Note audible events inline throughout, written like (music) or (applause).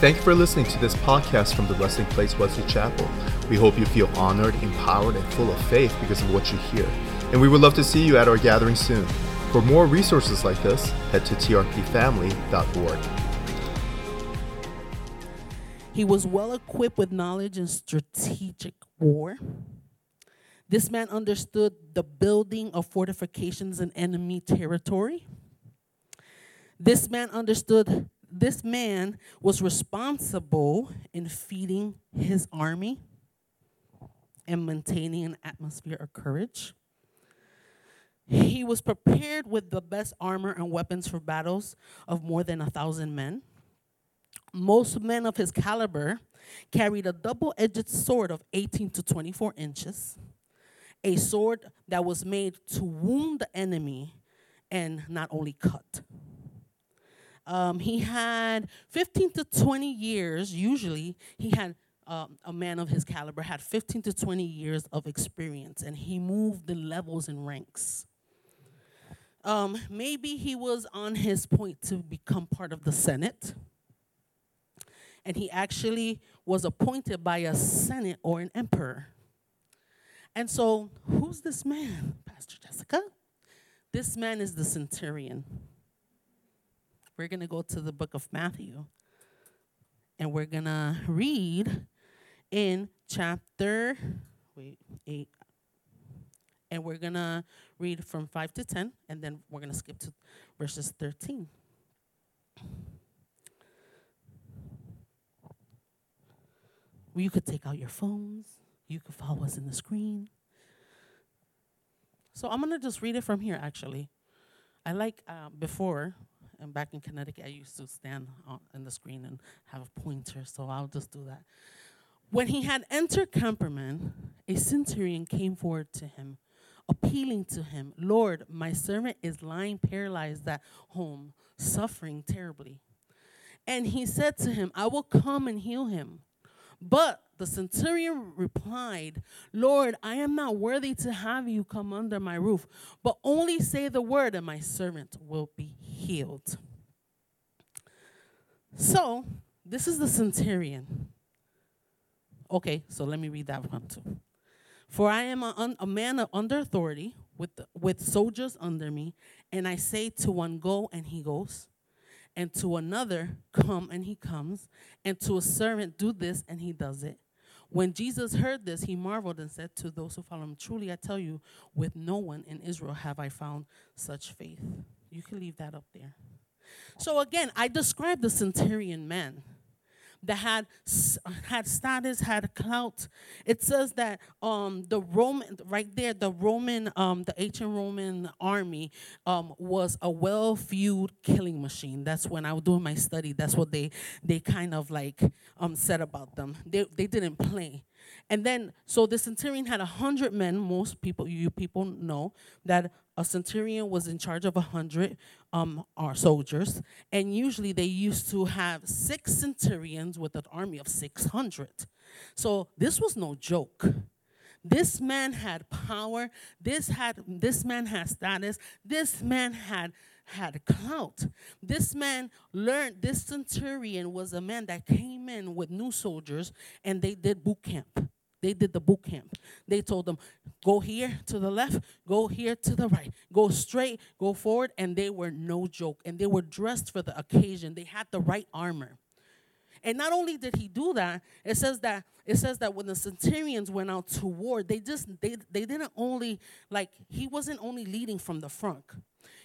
Thank you for listening to this podcast from the Blessing Place Wesley Chapel. We hope you feel honored, empowered, and full of faith because of what you hear. And we would love to see you at our gathering soon. For more resources like this, head to trpfamily.org. He was well equipped with knowledge in strategic war. This man understood the building of fortifications in enemy territory. This man understood, this man was responsible in feeding his army and maintaining an atmosphere of courage. He was prepared with the best armor and weapons for battles of more than a thousand men. Most men of his caliber carried a double edged sword of 18 to 24 inches, a sword that was made to wound the enemy and not only cut. Um, he had 15 to 20 years, usually, he had um, a man of his caliber had 15 to 20 years of experience and he moved the levels and ranks. Um, maybe he was on his point to become part of the Senate. And he actually was appointed by a Senate or an emperor. And so, who's this man, Pastor Jessica? This man is the centurion. We're going to go to the book of Matthew. And we're going to read in chapter wait, 8 and we're going to read from 5 to 10, and then we're going to skip to verses 13. You could take out your phones, you could follow us in the screen. So I'm going to just read it from here, actually. I like uh, before, and back in Connecticut, I used to stand on, in the screen and have a pointer, so I'll just do that. When he had entered Capernaum, a centurion came forward to him appealing to him, Lord, my servant is lying paralyzed at home, suffering terribly. And he said to him, I will come and heal him. But the centurion replied, Lord, I am not worthy to have you come under my roof, but only say the word, and my servant will be healed. So, this is the centurion. Okay, so let me read that one too. For I am a, a man under authority with, with soldiers under me, and I say to one, Go, and he goes, and to another, Come, and he comes, and to a servant, Do this, and he does it. When Jesus heard this, he marveled and said to those who follow him, Truly I tell you, with no one in Israel have I found such faith. You can leave that up there. So again, I described the centurion man that had had status, had clout. It says that um, the Roman, right there, the Roman, um, the ancient Roman army um, was a well-fueled killing machine. That's when I was doing my study. That's what they they kind of like um, said about them. They they didn't play. And then, so the centurion had a hundred men. Most people, you people know that a centurion was in charge of a hundred um, our soldiers, and usually they used to have six centurions with an army of six hundred. So this was no joke. This man had power. This had this man had status. This man had had clout. This man learned, this centurion was a man that came in with new soldiers and they did boot camp. They did the boot camp. They told them, go here to the left, go here to the right, go straight, go forward. And they were no joke. And they were dressed for the occasion. They had the right armor. And not only did he do that, it says that it says that when the centurions went out to war, they just they they didn't only like he wasn't only leading from the front.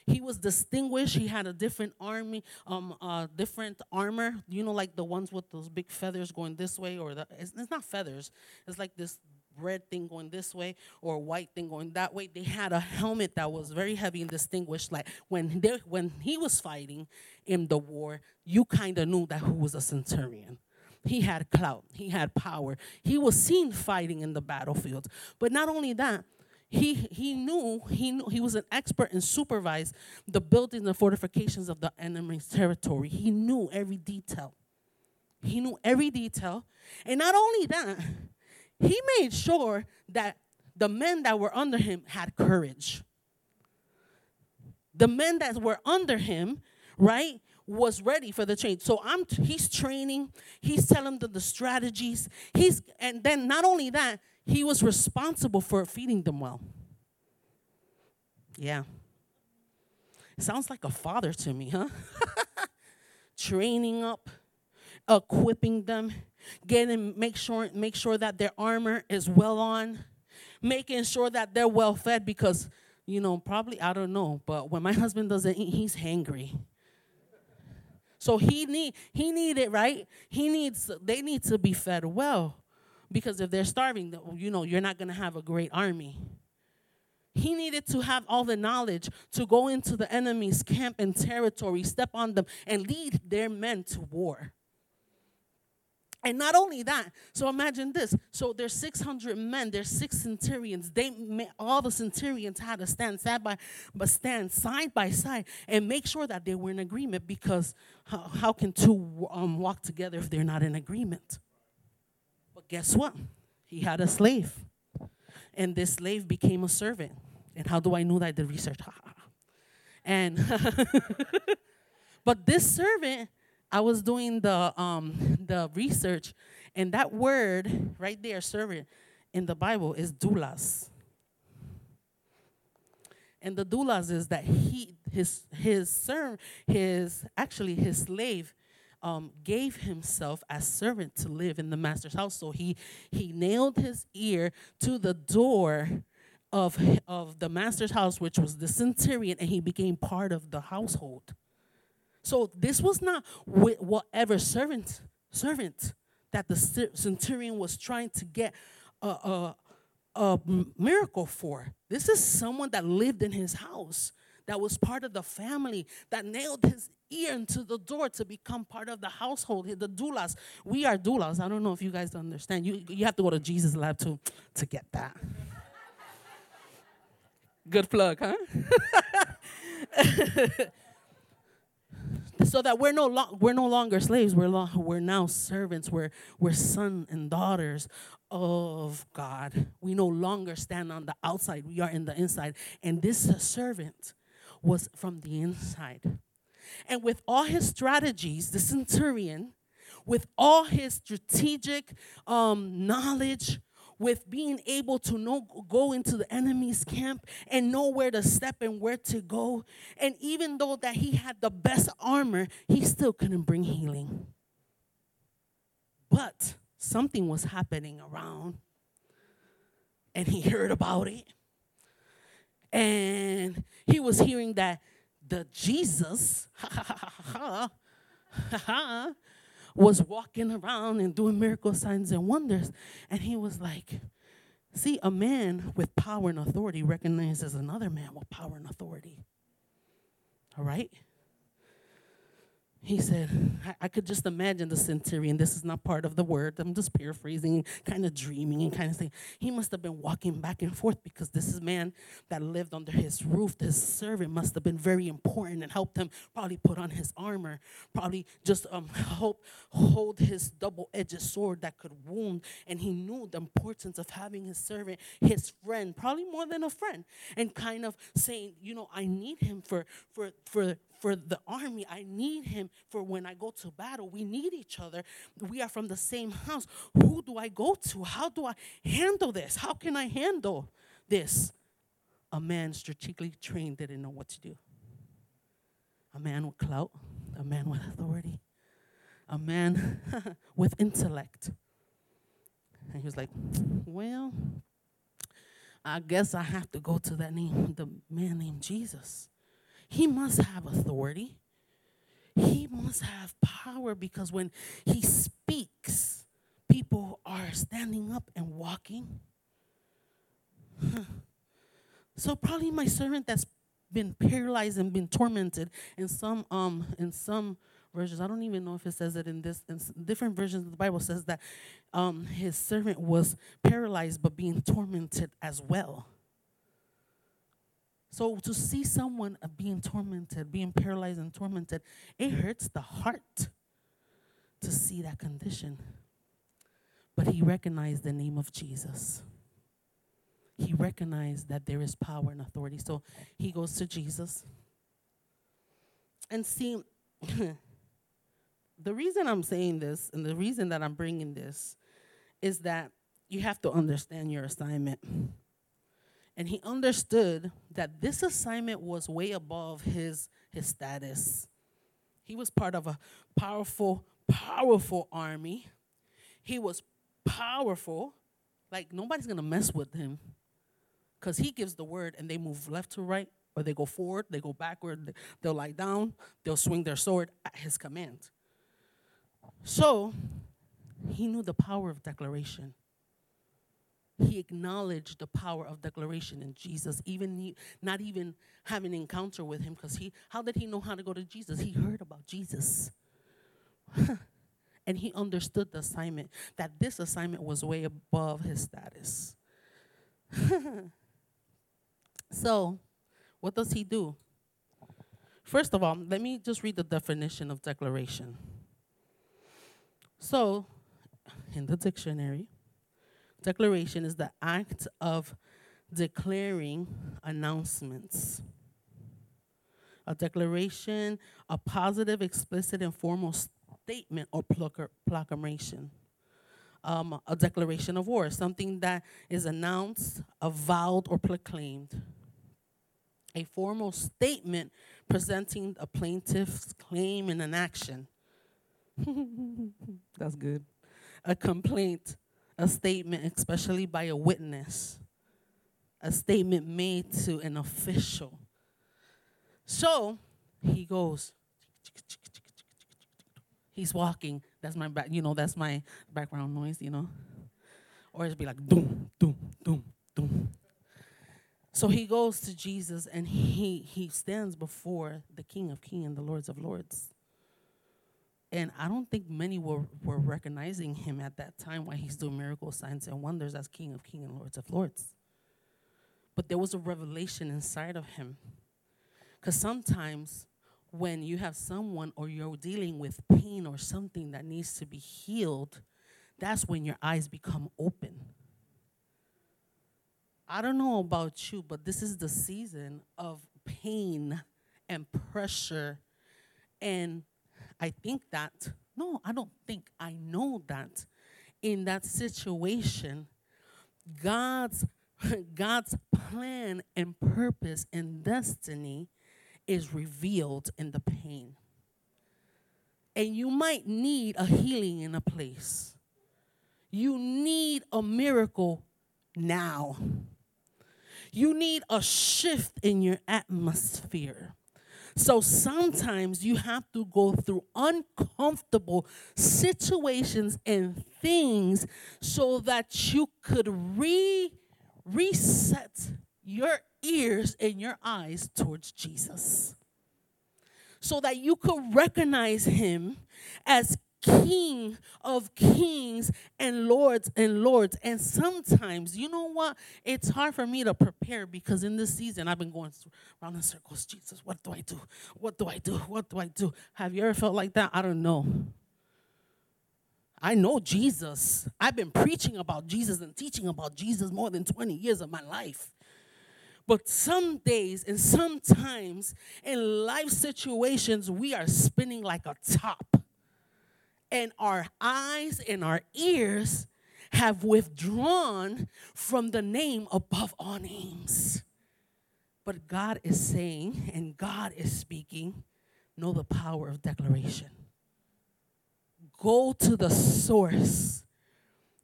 He was distinguished. He had a different army, um, uh, different armor. You know, like the ones with those big feathers going this way, or the it's, it's not feathers. It's like this red thing going this way or white thing going that way. They had a helmet that was very heavy and distinguished. Like when they, when he was fighting in the war, you kind of knew that who was a centurion. He had clout. He had power. He was seen fighting in the battlefield. But not only that, he, he knew, he knew, he was an expert and supervised the buildings and fortifications of the enemy's territory. He knew every detail. He knew every detail. And not only that, he made sure that the men that were under him had courage. The men that were under him, right, was ready for the change. So I'm he's training, he's telling them the strategies. He's and then not only that, he was responsible for feeding them well. Yeah. Sounds like a father to me, huh? (laughs) Training up, equipping them, getting make sure make sure that their armor is well on, making sure that they're well fed because you know, probably I don't know, but when my (laughs) husband doesn't eat, he's hangry. So he need he needed right. He needs they need to be fed well, because if they're starving, you know, you're not gonna have a great army. He needed to have all the knowledge to go into the enemy's camp and territory, step on them, and lead their men to war. And not only that, so imagine this. So there's 600 men, there's six centurions. They all the centurions had to stand side by, but stand side by side and make sure that they were in agreement. Because how, how can two um, walk together if they're not in agreement? Guess what? He had a slave, and this slave became a servant. And how do I know that I did research? and (laughs) but this servant I was doing the um the research, and that word right there, servant, in the Bible is doulos. And the doulos is that he his his servant his actually his slave um, gave himself as servant to live in the master's house. So he he nailed his ear to the door of of the master's house, which was the centurion, and he became part of the household. So this was not whatever servant servant that the centurion was trying to get a, a, a miracle for. This is someone that lived in his house, that was part of the family, that nailed his ear into the door to become part of the household. The doulos. We are doulos. I don't know if you guys understand. You, you have to go to Jesus Lab to, to get that. Good plug, huh? (laughs) so that we're no lo- we're no longer slaves. We're lo- we're now servants. We're we're sons and daughters of God. We no longer stand on the outside. We are in the inside. And this servant was from the inside. And with all his strategies, the centurion, with all his strategic um, knowledge, with being able to know go into the enemy's camp and know where to step and where to go. And even though that he had the best armor, he still couldn't bring healing. But something was happening around and he (laughs) heard about it. And he was hearing that the Jesus (laughs) was walking around and doing miracle signs and wonders. And he was like, See, a man with power and authority recognizes another man with power and authority. All right? He said, I, I, could just imagine the centurion. This is not part of the word. I'm just paraphrasing, kind of dreaming and kind of saying, he must have been walking back and forth because this is man that lived under his roof. This servant must have been very important and helped him probably put on his armor, probably just um, help hold his double edged sword that could wound. And he knew the importance of having his servant, his friend, probably more than a friend, and kind of saying, you know, I need him for, for, for, for the army. I need him for when I go to battle. We need each other. We are from the same house. Who do I go to? How do I handle this? How can I handle this? A man strategically trained didn't know what to do. A man with clout, a man with authority, a man (laughs) with intellect. And he was like, Well, I guess I have to go to that name, the man named Jesus. He must have authority. He must have power because when he speaks, people are standing up and walking. So probably my servant that's been paralyzed and been tormented in some um in some versions. I don't even know if it says it in this in different versions of the Bible says that um his servant was paralyzed but being tormented as well. So to see someone uh, being tormented, being paralyzed and tormented, it hurts the heart to see that condition. But he recognized the name of Jesus. He recognized that there is power and authority. So he goes to Jesus. And see, (laughs) the reason I'm saying this and the reason that I'm bringing this is that you have to understand your assignment. And he understood that this assignment was way above his, his status. He was part of a powerful, powerful army. He was powerful. Like nobody's gonna mess with him. Because he gives the word and they move left to right, or they go forward, they go backward, they'll lie down, they'll swing their sword at his command. So he knew the power of declaration. He acknowledged the power of declaration in Jesus, even he, not even having an encounter with him, because he how did he know how to go to Jesus? He heard about Jesus. (laughs) and he understood the assignment, that this assignment was way above his status. (laughs) so, what does he do? First of all, let me just read the definition of declaration. So, in the dictionary, declaration is the act of declaring announcements. A declaration, a positive, explicit, and formal statement or proclamation. Um, a declaration of war, something that is announced, avowed, or proclaimed. A formal statement presenting a plaintiff's claim in an action. (laughs) That's good. A complaint, a statement, especially by a witness, a statement made to an official. So he goes, he's walking. That's my back, you know, that's my background noise, you know. Or it'd be like doom, doom, doom, doom. So he goes to Jesus and he he stands before the King of Kings and the Lords of Lords. And I don't think many were, were recognizing him at that time while he's doing miracle signs and wonders as King of Kings and Lords of Lords. But there was a revelation inside of him. Because sometimes when you have someone or you're dealing with pain or something that needs to be healed, that's when your eyes become open. I don't know about you, but this is the season of pain and pressure and I think that, no, I don't think, I know that in that situation, God's (laughs) God's plan and purpose and destiny is revealed in the pain. And you might need a healing in a place. You need a miracle now. You need a shift in your atmosphere. So sometimes you have to go through uncomfortable situations and things so that you could re reset your ears and your eyes towards Jesus. So that you could recognize him as King of kings and lords and lords. And sometimes, you know what? It's hard for me to prepare because in this season I've been going around in circles. Jesus, what do I do? What do I do? What do I do? Have you ever felt like that? I don't know. I know Jesus. I've been preaching about Jesus and teaching about Jesus more than 20 years of my life. But some days and sometimes in life situations, we are spinning like a top and our eyes and our ears have withdrawn from the name above all names. But God is saying, and God is speaking, know the power of declaration. Go to the source.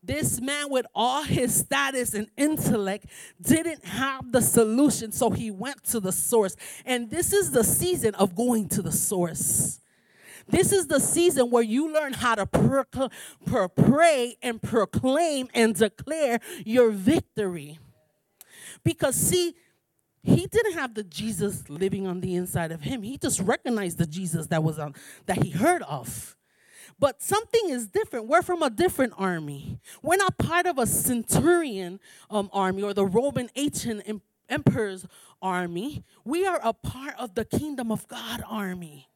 This man, with all his status and intellect, didn't have the solution, so he went to the source. And this is the season of going to the source. This is the season where you learn how to pray and proclaim and declare your victory. Because, see, he didn't have the Jesus living on the inside of him. He just recognized the Jesus that was on that he heard of. But something is different. We're from a different army. We're not part of a centurion um, army or the Roman ancient emperor's army. We are a part of the kingdom of God army.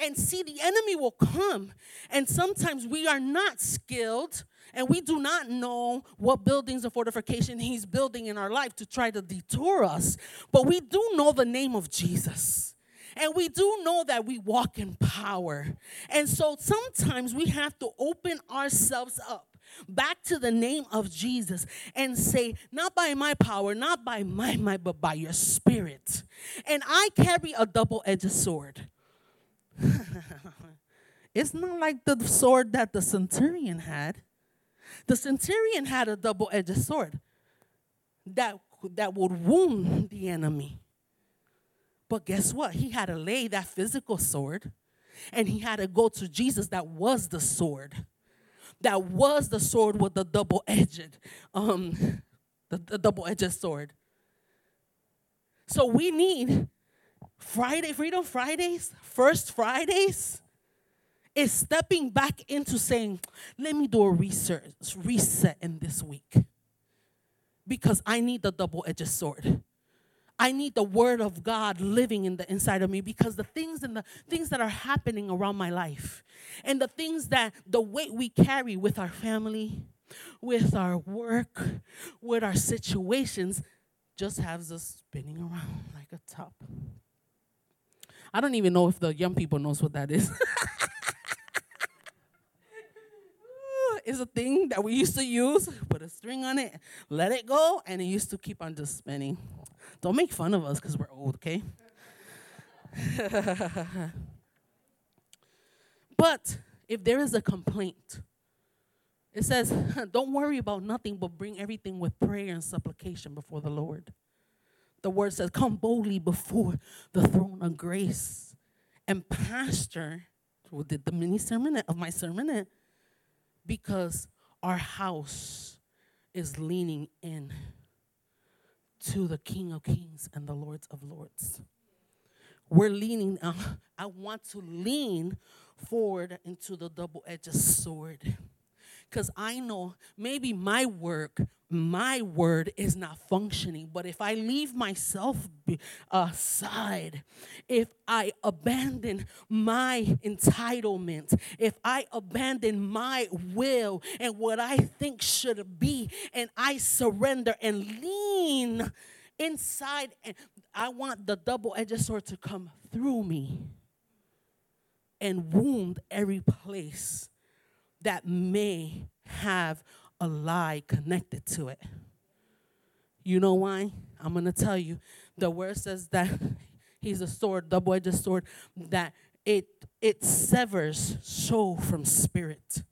And see, the enemy will come, and sometimes we are not skilled and we do not know what buildings of fortification he's building in our life to try to detour us. But we do know the name of Jesus. And we do know that we walk in power. And so sometimes we have to open ourselves up back to the name of Jesus and say, Not by my power, not by my might, but by your spirit. And I carry a double edged sword. (laughs) it's not like the sword that the centurion had. The centurion had a double edged sword that, that would wound the enemy. But guess what? He had to lay that physical sword and he had to go to Jesus that was the sword that was the sword with the double edged, um, (laughs) the, the double edged sword. So we need Friday, Freedom Fridays, First Fridays, is stepping back into saying, let me do a research, reset in this week. Because I need the double edged sword. I need the word of God living in the inside of me because the things and the things that are happening around my life and the things that the weight we carry with our family, with our work, with our situations just has us spinning around (laughs) like a top. I don't even know if the young people knows what that is. (laughs) it's a thing that we used to use, put a string on it, let it go, and it used to keep on just spinning. Don't make fun of us because we're old, okay? (laughs) but if there is a complaint, it says, (laughs) Don't worry about nothing, but bring everything with prayer and supplication before the Lord. The word says, Come boldly before the throne of grace. And, Pastor, who did the mini sermon of my sermon, because our house is leaning in to the King of Kings and the Lords of Lords. We're leaning, uh, I want to lean forward into the double edged sword. Because I know maybe my work, my word is not functioning. But if I leave myself aside, if I abandon my entitlement, if I abandon my will and what I think should be, and I surrender and lean inside, and I want the double edged sword to come through me and wound every place that may have a lie connected to it. You know why? I'm going to tell you. The word says that (laughs) he's a sword, double edged sword, that it, it severs soul from spirit.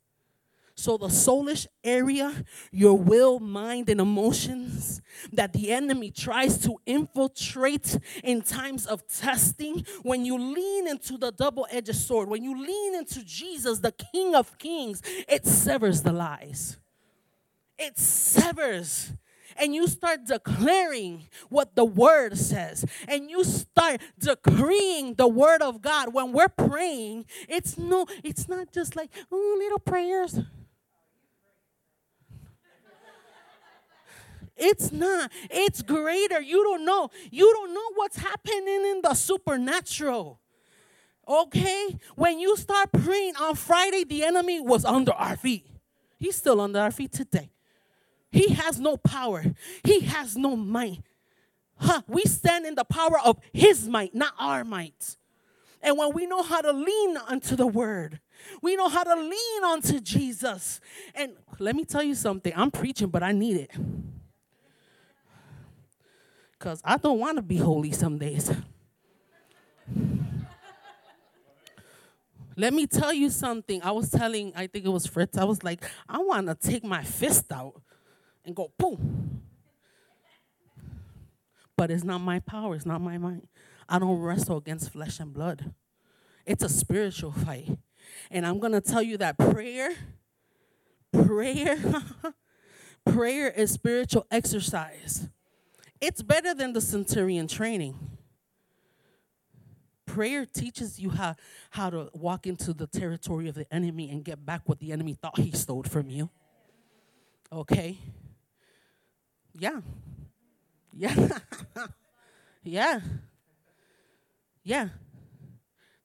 So, the soulish area, your will, mind, and emotions that the enemy tries to infiltrate in times of testing, when you lean into the double edged sword, when you lean into Jesus, the King of Kings, it severs the lies. It severs. And you start declaring what the word says. And you start decreeing the word of God. When we're praying it's no it's not just like little prayers It's not. It's greater. You don't know. You don't know what's happening in the supernatural. Okay? When you start praying on Friday, the enemy was under our feet. He's still under our feet today. He has no power, he has no might. Huh, we stand in the power of his might, not our might. And when we know how to lean onto the word, we know how to lean onto Jesus. And let me tell you something I'm preaching, but I need it because I don't want to be holy some days. Let me tell you something. I was telling, I think it was Fritz, I was like, I want to take my fist out and go boom. But it's not my power, it's not my mind. I don't wrestle against flesh and blood. It's a spiritual fight. And I'm going to tell you that prayer, prayer, (laughs) prayer is spiritual exercise. It's better than the centurion training. Prayer teaches you how, how to walk into the territory of the enemy and get back what the enemy thought he stole from you. Okay? Yeah. Yeah. (laughs) yeah. Yeah.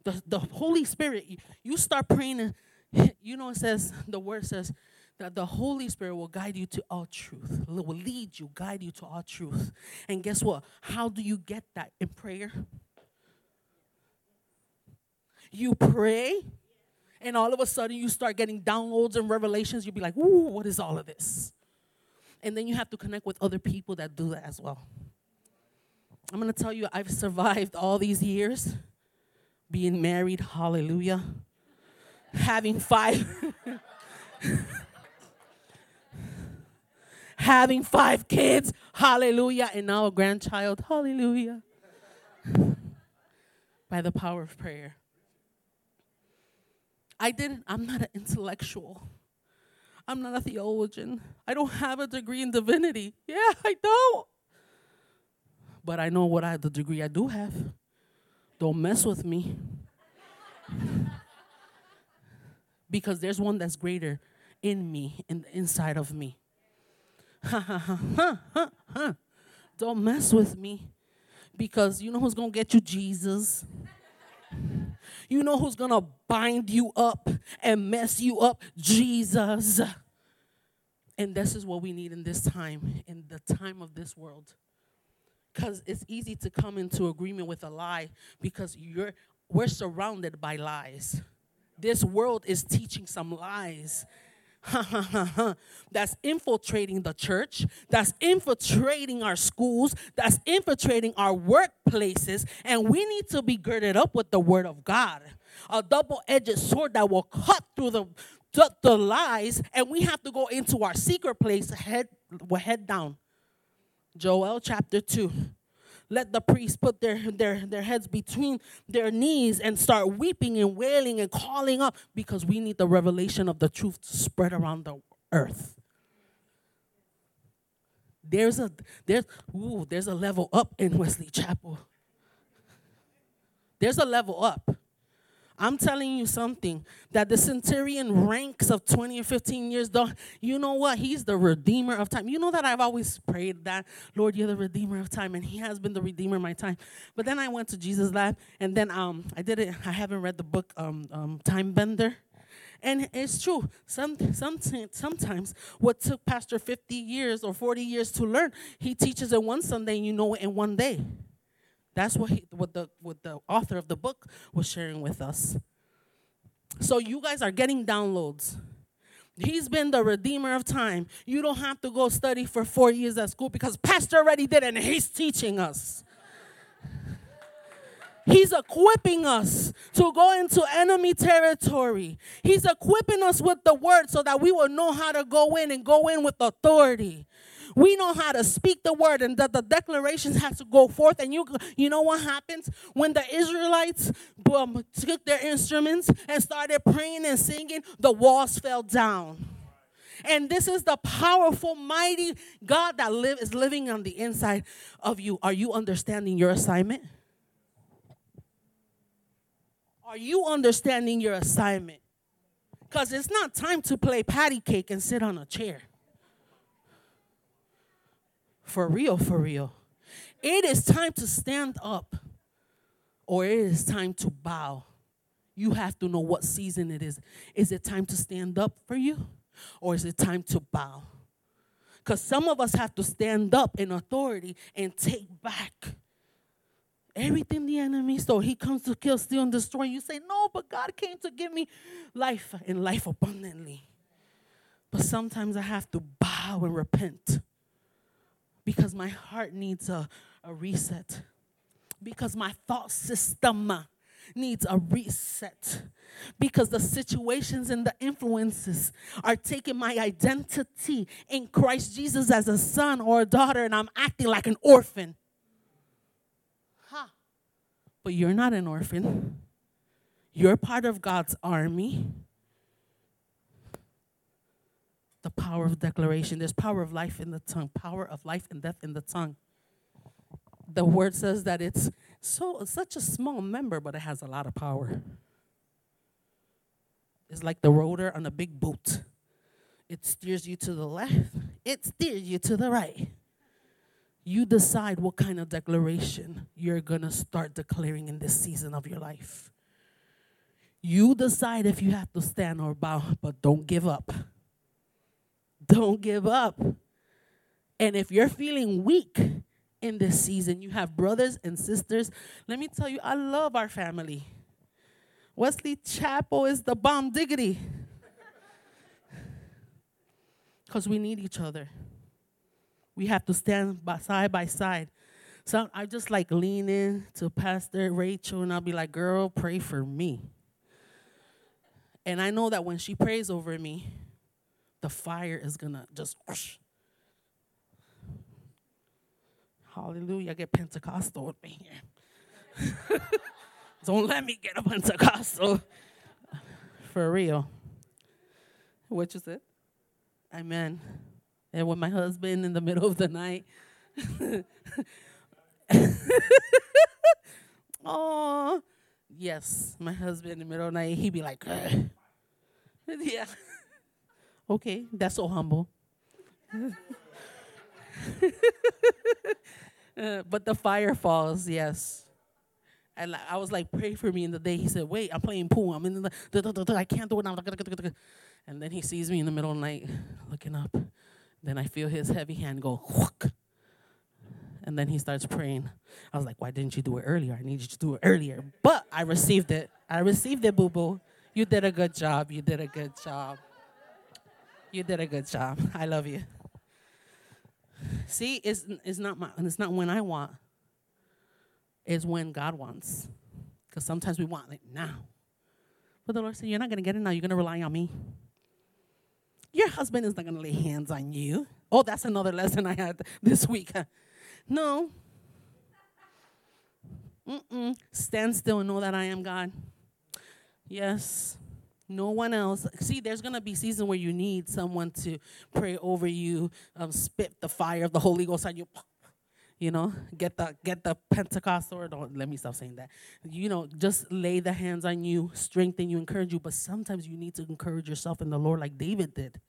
The, the Holy Spirit, you, you start praying, and (laughs) you know, it says, the word says, that the Holy Spirit will guide you to all truth, will lead you, guide you to all truth. And guess what? How do you get that in prayer? You pray, and all of a sudden you start getting downloads and revelations. You'll be like, ooh, what is all of this? And then you have to connect with other people that do that as well. I'm gonna tell you, I've survived all these years being married, hallelujah, having five. (laughs) having five kids, hallelujah, and now a grandchild, hallelujah. (sighs) By the power of prayer. I didn't, I'm not an intellectual. I'm not a theologian. I don't have a degree in divinity. Yeah, I don't. But I know what I the degree I do have. Don't mess with me. (laughs) because there's one that's greater in me, in inside of me. (laughs) Don't mess with me. Because you know who's gonna get you? Jesus. You know who's gonna bind you up and mess you up? Jesus. And this is what we need in this time, in the time of this world. Because it's easy to come into agreement with a lie because you're we're surrounded by lies. This world is teaching some lies. (laughs) that's infiltrating the church, that's infiltrating our schools, that's infiltrating our workplaces, and we need to be girded up with the word of God. A double edged sword that will cut through the, the, the lies, and we have to go into our secret place, head, head down. Joel chapter 2 let the priests put their, their, their heads between their knees and start weeping and wailing and calling up because we need the revelation of the truth to spread around the earth. There's a there's ooh, there's a level up in Wesley Chapel. There's a level up. I'm telling you something that the centurion ranks of 20 or 15 years, though, you know what? He's the redeemer of time. You know that I've always prayed that, Lord, you're the redeemer of time, and he has been the redeemer of my time. But then I went to Jesus Lab, and then um, I did it. I haven't read the book um, um, Time Bender. And it's true. Some, some, sometimes what took Pastor 50 years or 40 years to learn, he teaches it one Sunday and you know it in one day. That's what, he, what, the, what the author of the book was sharing with us. So you guys are getting downloads. He's been the redeemer of time. You don't have to go study for four years at school because Pastor already did and he's teaching us. He's equipping us to go into enemy territory. He's equipping us with the word so that we will know how to go in and go in with authority. We know how to speak the word and that the declarations have to go forth. And you, you know what happens when the Israelites um, took their instruments and started praying and singing, the walls fell down. And this is the powerful, mighty God that live, is living on the inside of you. Are you understanding your assignment? Are you understanding your assignment? Because it's not time to play patty cake and sit on a chair. For real, for real. It is time to stand up or it is time to bow. You have to know what season it is. Is it time to stand up for you or is it time to bow? Because some of us have to stand up in authority and take back everything the enemy stole. He comes to kill, steal, and destroy. You say, No, but God came to give me life and life abundantly. But sometimes I have to bow and repent because my heart needs a, a reset, because my thought system needs a reset because the situations and the influences are taking my identity in Christ Jesus as a son or a daughter, and I'm acting like an orphan. Huh. But you're not an orphan, you're part of God's army the power of declaration. There's power of life in the tongue, power of life and death in the tongue. The word says that it's so such a small member, but it has a lot of power. It's like the rotor on a big boat. It steers you to the left, it steers you to the right. You decide what kind of declaration you're to start declaring in this season of your life. You decide if you have to stand or bow, but don't give up. Don't give up. And if you're feeling weak in this season, you have brothers and sisters. Let me tell you, I love our family. Wesley Chapel is the bomb diggity. (laughs) Because we need each other. We have to stand by, side by side. So I just like lean in to Pastor Rachel and I'll be like, girl, pray for me. And I know that when she prays over me, the fire is gonna just whoosh. Hallelujah, get Pentecostal with me here. (laughs) Don't let me get a Pentecostal. For real. What you said? Amen. And with my husband in the middle of the night. (laughs) oh, yes, my husband in the middle of the night, he'd be like, Ugh. (laughs) yeah. Okay, that's so humble. (laughs) uh, but the fire falls, yes. And I was like, pray for me in the day. He said, wait, I'm playing pool. I'm in the, I can't do it now. And then he sees me in the middle of the night looking up. Then I feel his heavy hand go, whook. And then he starts praying. I was like, why didn't you do it earlier? I need you to do it earlier. But I received it. I received it, boo boo. You did a good job. You did a good job. You did a good job. (laughs) I love you. See, it's, it's, not, my, it's not when I want, it's when God wants. Because sometimes we want it now. But the Lord said, You're not going to get it now. You're going to rely on me. Your husband is not going to lay hands on you. Oh, that's another lesson I had (laughs) this week. No. Mm-mm. Stand still and know that I am God. Yes. No one else. See, there's going to be season where you need someone to pray over you, um, spit the fire of the Holy Ghost on you. You know, get the get the Pentecostal or don't let me stop saying that. You know, just lay the hands on you, strengthen you, encourage you. But sometimes you need to encourage yourself in the Lord like David did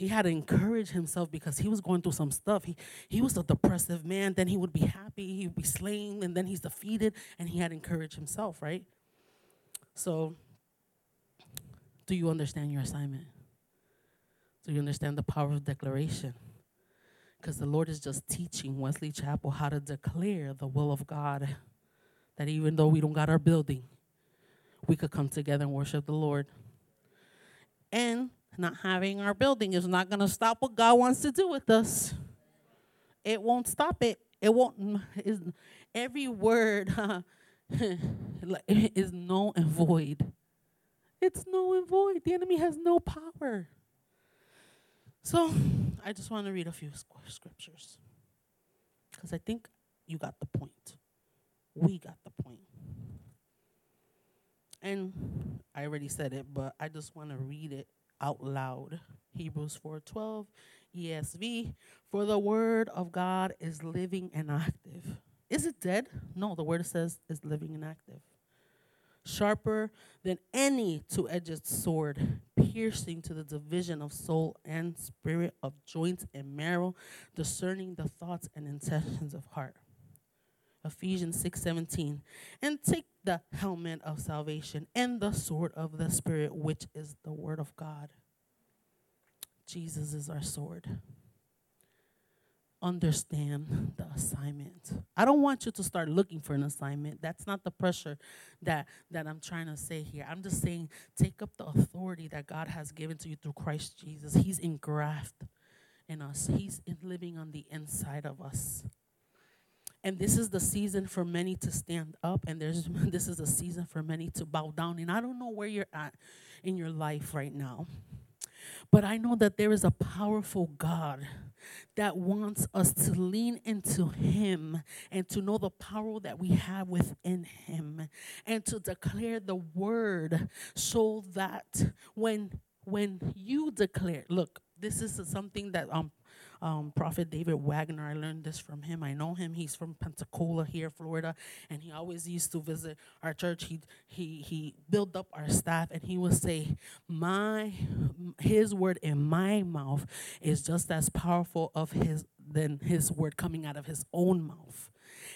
he had to encourage himself because he was going through some stuff. He, he was a depressive man. Then he would be happy, he would be slain, and then he's defeated, and he had to encourage himself, right? So, do you understand your assignment? Do you understand the power of declaration? Because the Lord is just teaching Wesley Chapel how to declare the will of God. That even though we don't got our building, we could come together and worship the Lord. And not having our building is not going to stop what God wants to do with us. It won't stop it. It won't. every word (laughs) is null and void. It's null and void. The enemy has no power. So I just want to read a few scriptures because I think you got the point. We got the point. And I already said it, but I just want to read it out loud. Hebrews 4:12 ESV for the word of God is living and active. Is it dead? No, the word says is living and active. Sharper than any two-edged sword, piercing to the division of soul and spirit, of joints and marrow, discerning the thoughts and intentions of heart. Ephesians 6:17. And take the helmet of salvation and the sword of the spirit which is the word of God. Jesus is our sword. Understand the assignment. I don't want you to start looking for an assignment. That's not the pressure that that I'm trying to say here. I'm just saying take up the authority that God has given to you through Christ Jesus. He's engrafted in us. He's in living on the inside of us. And this is the season for many to stand up, and there's (laughs) this is a season for many to bow down. And I don't know where you're at in your life right now, but I know that there is a powerful God that wants us to lean into Him and to know the power that we have within Him and to declare the word so that when when you declare, look, this is something that um um, Prophet David Wagner. I learned this from him. I know him. He's from Pensacola here, Florida, and he always used to visit our church. He he he built up our staff, and he would say, "My his word in my mouth is just as powerful of his than his word coming out of his own mouth."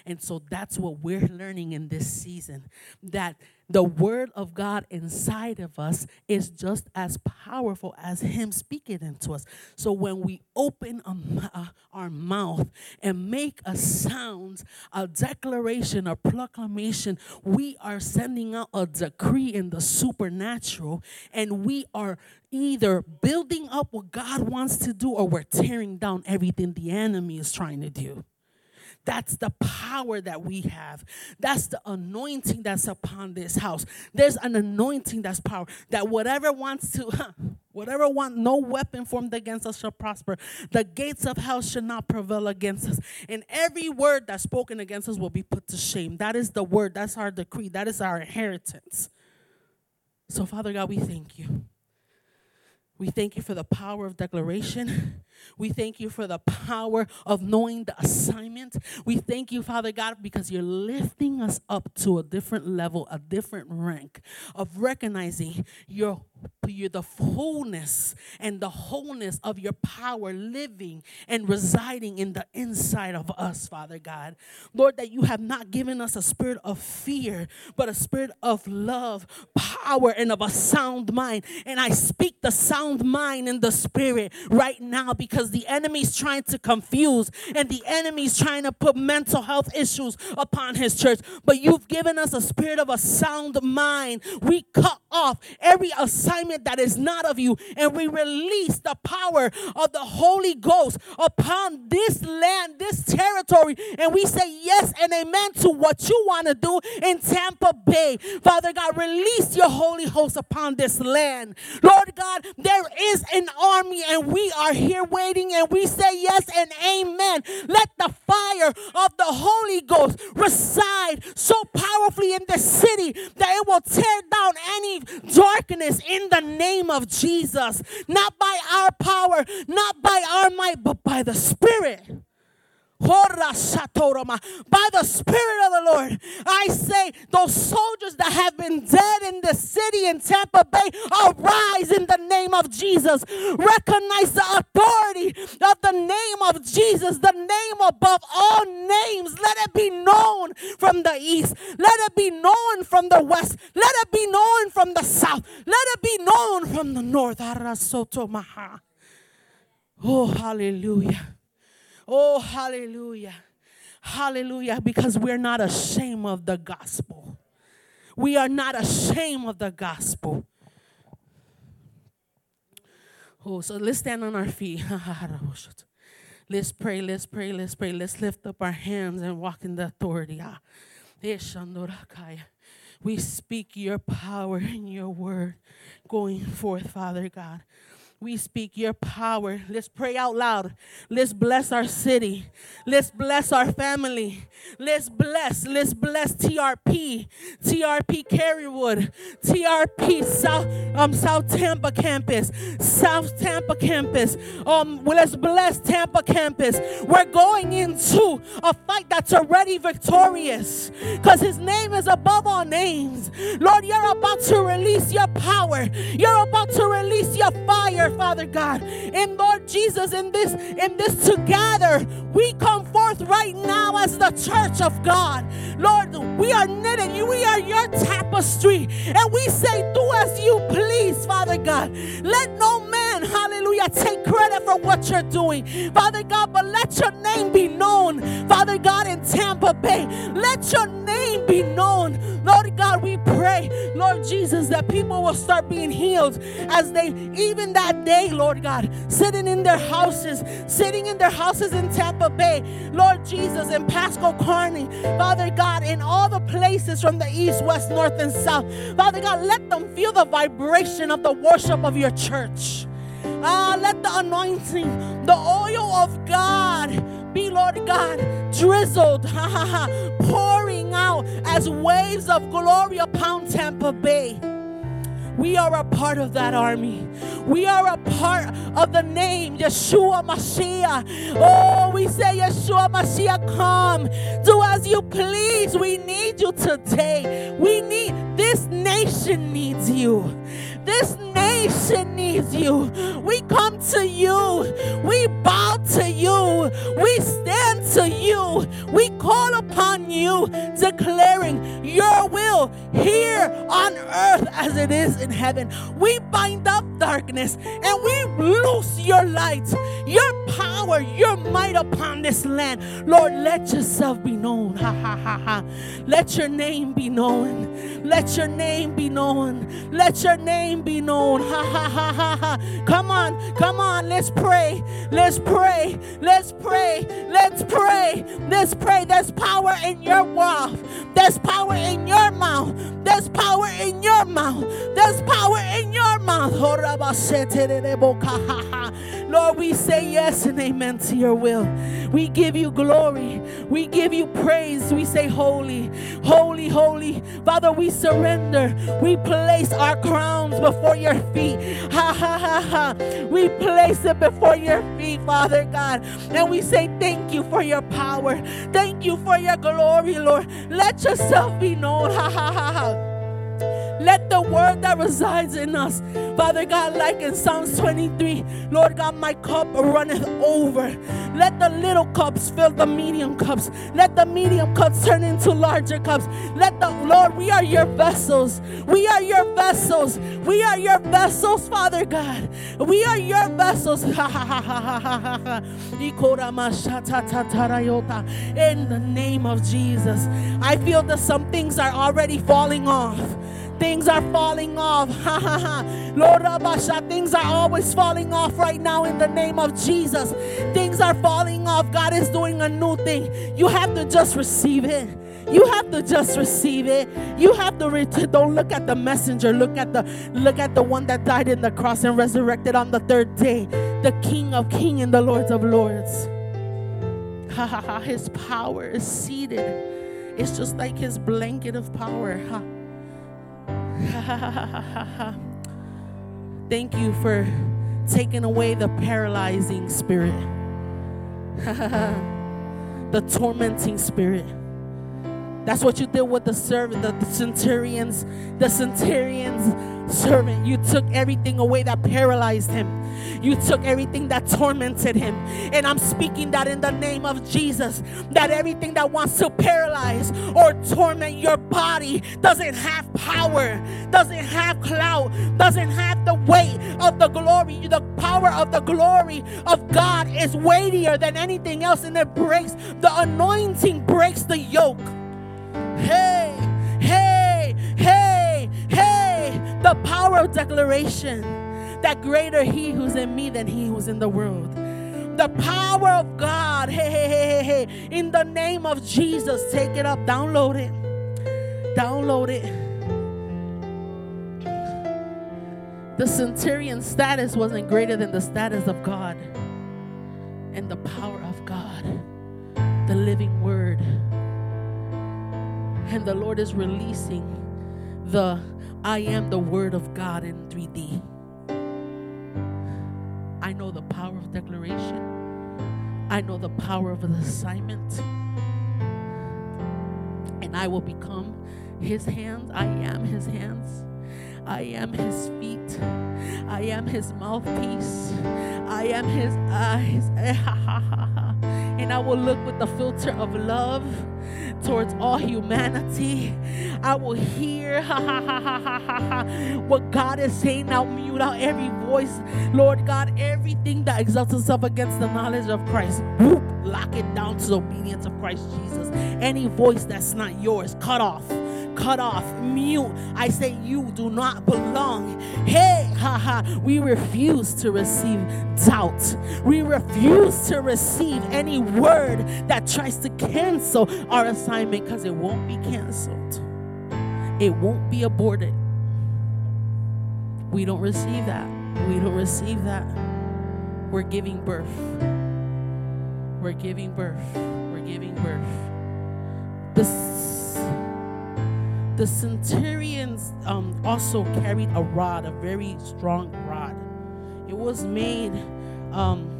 And so that's what we're learning in this season that the word of God inside of us is just as powerful as Him speaking into us. So when we open uh, our mouth and make a sound, a declaration, a proclamation, we are sending out a decree in the supernatural and we are either building up what God wants to do or we're tearing down everything the enemy is trying to do. That's the power that we have. That's the anointing that's upon this house. There's an anointing that's power that whatever wants to, whatever want, no weapon formed against us shall prosper. The gates of hell shall not prevail against us. And every word that's spoken against us will be put to shame. That is the word. That's our decree. That is our inheritance. So, Father God, we thank you. We thank you for the power of declaration. We thank you for the power of knowing the assignment. We thank you, Father God, because you're lifting us up to a different level, a different rank of recognizing your you the fullness and the wholeness of your power living and residing in the inside of us, Father God. Lord, that you have not given us a spirit of fear, but a spirit of love, power, and of a sound mind. And I speak the sound mind in the spirit right now because the enemy's trying to confuse and the enemy's trying to put mental health issues upon his church. But you've given us a spirit of a sound mind. We cut off every assignment that is not of you, and we release the power of the Holy Ghost upon this land, this territory, and we say yes and amen to what you want to do in Tampa Bay. Father God, release your Holy Host upon this land. Lord God, there is an army, and we are here waiting, and we say yes and amen. Let the fire of the Holy Ghost reside so powerfully in the city that it will tear down any darkness in the name of Jesus. Not by our power, not by our might, but by the Spirit. By the Spirit of the Lord, I say those soldiers that have been dead in the city in Tampa Bay arise in the name of Jesus. Recognize the authority of the name of Jesus, the name above all names. Let it be known from the east. Let it be known from the west. Let it be known from the south. Let it be known from the north. Oh, hallelujah. Oh, hallelujah. Hallelujah. Because we're not ashamed of the gospel. We are not ashamed of the gospel. Oh, so let's stand on our feet. (laughs) let's pray, let's pray, let's pray. Let's lift up our hands and walk in the authority. Ah, we speak your power and your word going forth, Father God. We speak your power. Let's pray out loud. Let's bless our city. Let's bless our family. Let's bless. Let's bless TRP, TRP Carrollwood, TRP South um South Tampa campus, South Tampa campus. Um, let's bless Tampa campus. We're going into a fight that's already victorious because His name is above all names. Lord, you're about to release your power. You're about to release your fire Father God. And Lord Jesus, in this, in this together, we come forth right now as the church of God. Lord, we are knitted. You we are your tapestry. And we say, do as you please, Father God. Let no man, hallelujah, take credit for what you're doing. Father God, but let your name be known, Father God, in Tampa Bay. Let your name be known. Lord God, we pray, Lord Jesus, that people will start being healed as they, even that day, Lord God, sitting in their houses, sitting in their houses in Tampa Bay, Lord Jesus, in Pasco Kearney, Father God, in all the places from the east, west, north, and south. Father God, let them feel the vibration of the worship of your church. Ah, let the anointing, the oil of God be, Lord God, drizzled, (laughs) pouring out as waves of glory upon Tampa Bay. We are a part of that army. We are a part of the name Yeshua Mashiach. Oh, we say, Yeshua Mashiach, come. Do as you please. We need you today. We need, this nation needs you. This nation needs you. We come to you. We bow to you. We stand to you. We call upon you, declaring your will here on earth as it is in heaven. We bind up darkness and we loose your light, your power, your might upon this land. Lord, let yourself be known. Ha ha ha ha. Let your name be known. Let your name be known. Let your name be known. Ha ha ha ha ha. Come on, come on. Let's pray. Let's pray. Let's pray. Let's pray. Let's pray. There's power in your mouth. There's power in your mouth. There's power in your mouth. There's power in your mouth. (laughs) Lord, we say yes and amen to your will. We give you glory. We give you praise. We say, Holy, holy, holy. Father, we surrender. We place our crowns before your feet. Ha ha ha ha. We place it before your feet, Father God. And we say, Thank you for your power. Thank you for your glory, Lord. Let yourself be known. Ha ha ha ha. Let the word that resides in us, Father God, like in Psalms 23, Lord God, my cup runneth over. Let the little cups fill the medium cups. Let the medium cups turn into larger cups. Let the Lord, we are your vessels. We are your vessels. We are your vessels, Father God. We are your vessels. In the name of Jesus, I feel that some things are already falling off. Things are falling off. (laughs) Ha ha ha. Lord Rabasha, things are always falling off right now in the name of Jesus. Things are falling off. God is doing a new thing. You have to just receive it. You have to just receive it. You have to (laughs) don't look at the messenger. Look at the look at the one that died in the cross and resurrected on the third day. The King of Kings and the Lords of Lords. (laughs) Ha ha ha. His power is seated. It's just like his blanket of power. Ha. (laughs) Thank you for taking away the paralyzing spirit, (laughs) the tormenting spirit. That's what you did with the servant, the, the centurions, the centurions servant. You took everything away that paralyzed him. You took everything that tormented him. And I'm speaking that in the name of Jesus, that everything that wants to paralyze or torment your body doesn't have power, doesn't have clout, doesn't have the weight of the glory. The power of the glory of God is weightier than anything else, and it breaks the anointing, breaks the yoke. Hey, hey, hey, hey. The power of declaration that greater he who's in me than he who's in the world. The power of God. Hey, hey, hey, hey, hey. In the name of Jesus, take it up, download it. Download it. The centurion status wasn't greater than the status of God and the power of God, the living word and the Lord is releasing the I am the Word of God in 3D. I know the power of declaration, I know the power of an assignment, and I will become His hands. I am His hands. I am his feet. I am his mouthpiece. I am his eyes. (laughs) and I will look with the filter of love towards all humanity. I will hear (laughs) what God is saying. I'll mute out every voice. Lord God, everything that exalts itself against the knowledge of Christ, whoop, lock it down to the obedience of Christ Jesus. Any voice that's not yours, cut off cut off, mute. I say, You do not belong. Hey, haha, we refuse to receive doubt. We refuse to receive any word that tries to cancel our assignment because it won't be canceled, it won't be aborted. We don't receive that. We don't receive that. We're giving birth. We're giving birth. We're giving birth. This the centurions um, also carried a rod, a very strong rod. It was made. Um,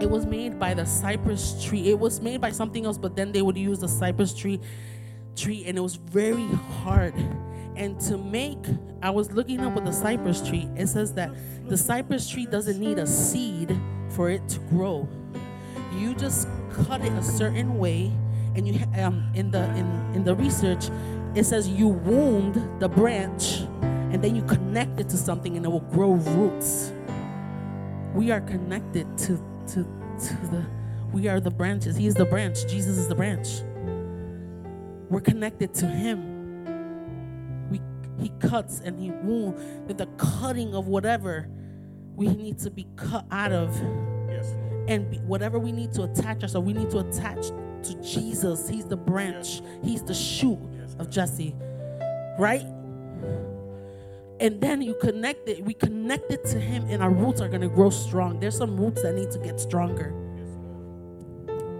it was made by the cypress tree. It was made by something else, but then they would use the cypress tree, tree, and it was very hard. And to make, I was looking up with the cypress tree. It says that the cypress tree doesn't need a seed for it to grow. You just cut it a certain way, and you um in the in in the research, it says you wound the branch, and then you connect it to something, and it will grow roots. We are connected to to to the. We are the branches. He is the branch. Jesus is the branch. We're connected to Him. We He cuts and He wounds. With the cutting of whatever we need to be cut out of Yes, and be, whatever we need to attach ourselves, we need to attach to Jesus. He's the branch, He's the shoot of Jesse, right? And then you connect it, we connect it to Him, and our roots are to grow strong. There's some roots that need to get stronger.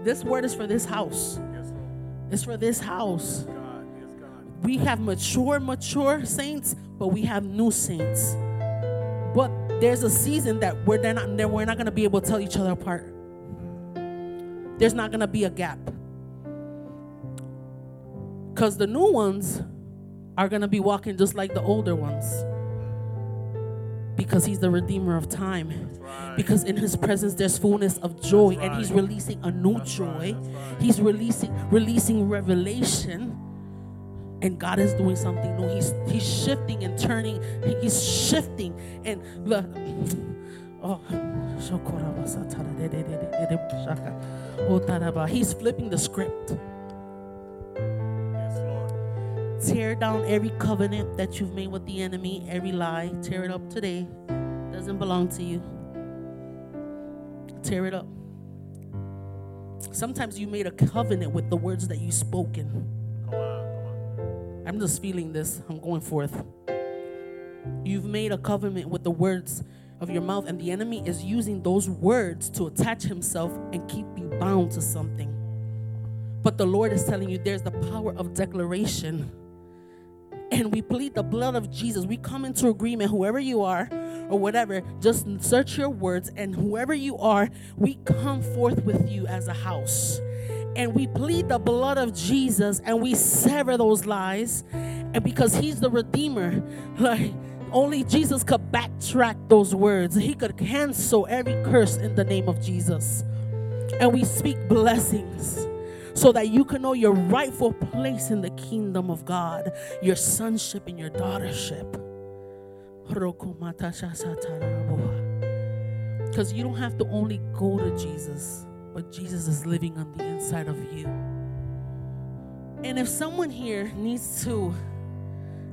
This word is for this house, it's for this house. We have mature, mature saints, but we have new saints. But there's a season that we're not we're not gonna be able to tell each other apart. There's not gonna be a gap. Cause the new ones are gonna be walking just like the older ones. Because he's the redeemer of time. right. Because in his presence there's fullness of joy, That's and he's releasing a new That's joy. right, right. He's releasing releasing revelation and God is doing something new. He's he's shifting and turning. He's shifting and the oh He's flipping the script. Tear down every covenant that you've made with the enemy, every lie. Tear it up today. Doesn't belong to you. Tear it up. Sometimes you made a covenant with the words that you've spoken. Come on, come on. I'm just feeling this. I'm going forth. You've made a covenant with the words of your mouth, and the enemy is using those words to attach himself and keep you bound to something. But the Lord is telling you there's the power of declaration. And we plead the blood of Jesus. We come into agreement, whoever you are or whatever, just search your words, and whoever you are, we come forth with you as a house and we plead the blood of Jesus and we sever those lies. And because he's the redeemer, like only Jesus could backtrack those words. He could cancel every curse in the name of Jesus. And we speak blessings so that you can know your rightful place in the kingdom of God, your sonship and your daughtership. Because you don't have to only go to Jesus, but Jesus is living on the inside of you. And if someone here needs to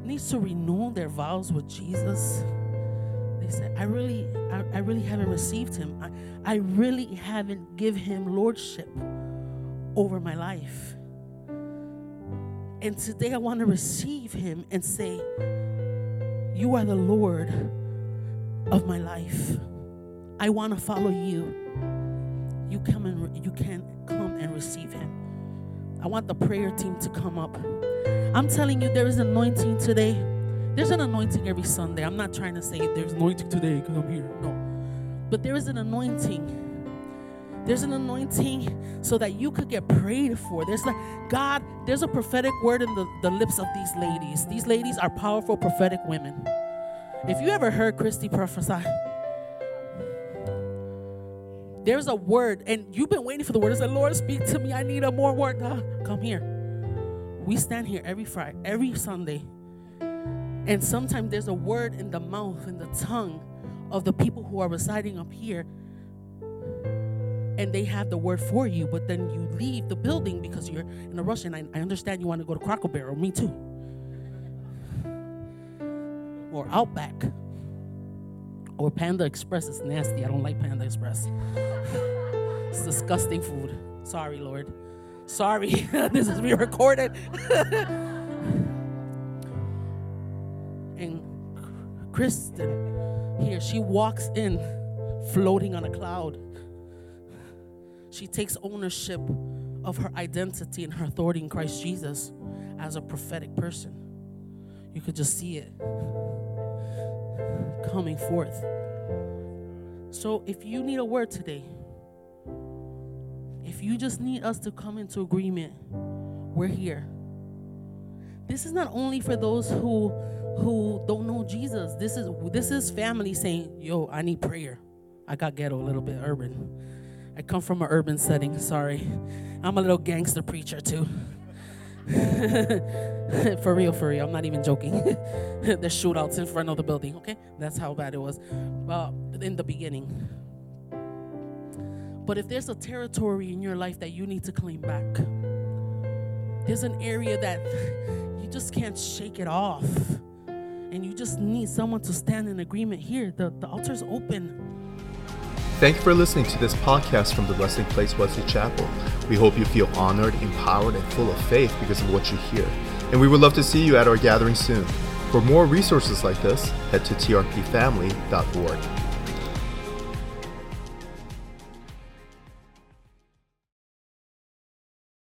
needs to renew their vows with Jesus, they say, I really, I, I really haven't received him. I, I really haven't give him lordship over my life. And today I want to receive him and say, You are the Lord of my life. I want to follow you. You come and you can come and receive him. I want the prayer team to come up. I'm telling you, there is anointing today. There's an anointing every Sunday. I'm not trying to say there's anointing today, come here. No. But there is an anointing. There's an anointing so that you could get prayed for. There's like, God, there's a prophetic word in the, the lips of these ladies. These ladies are powerful prophetic women. If you ever heard Christy prophesy, there's a word, and you've been waiting for the word. It's like, Lord, speak to me. I need a more word. God, come here. We stand here every Friday, every Sunday. And sometimes there's a word in the mouth, in the tongue of the people who are residing up here. And they have the word for you, but then you leave the building because you're in a rush. And I, I understand you want to go to Cracker Barrel, me too. Or Outback. Or Panda Express is nasty. I don't like Panda Express. (laughs) it's disgusting food. Sorry, Lord. Sorry, (laughs) this is being recorded. (laughs) and Kristen here, she walks in floating on a cloud. She takes ownership of her identity and her authority in Christ Jesus as a prophetic person. You could just see it coming forth. So if you need a word today, if you just need us to come into agreement, we're here. This is not only for those who who don't know Jesus. This is this is family saying, "Yo, I need prayer. I got ghetto a little bit urban. I come from an urban setting. Sorry, I'm a little gangster preacher too. (laughs) for real, for real. I'm not even joking. (laughs) the shootouts in front of the building. Okay, that's how bad it was. Well, in the beginning. But if there's a territory in your life that you need to claim back, there's an area that you just can't shake it off, and you just need someone to stand in agreement here. The, the altar's open. Thank you for listening to this podcast from the Resting Place Wesley Chapel. We hope you feel honored, empowered, and full of faith because of what you hear. And we would love to see you at our gathering soon. For more resources like this, head to trpfamily.org.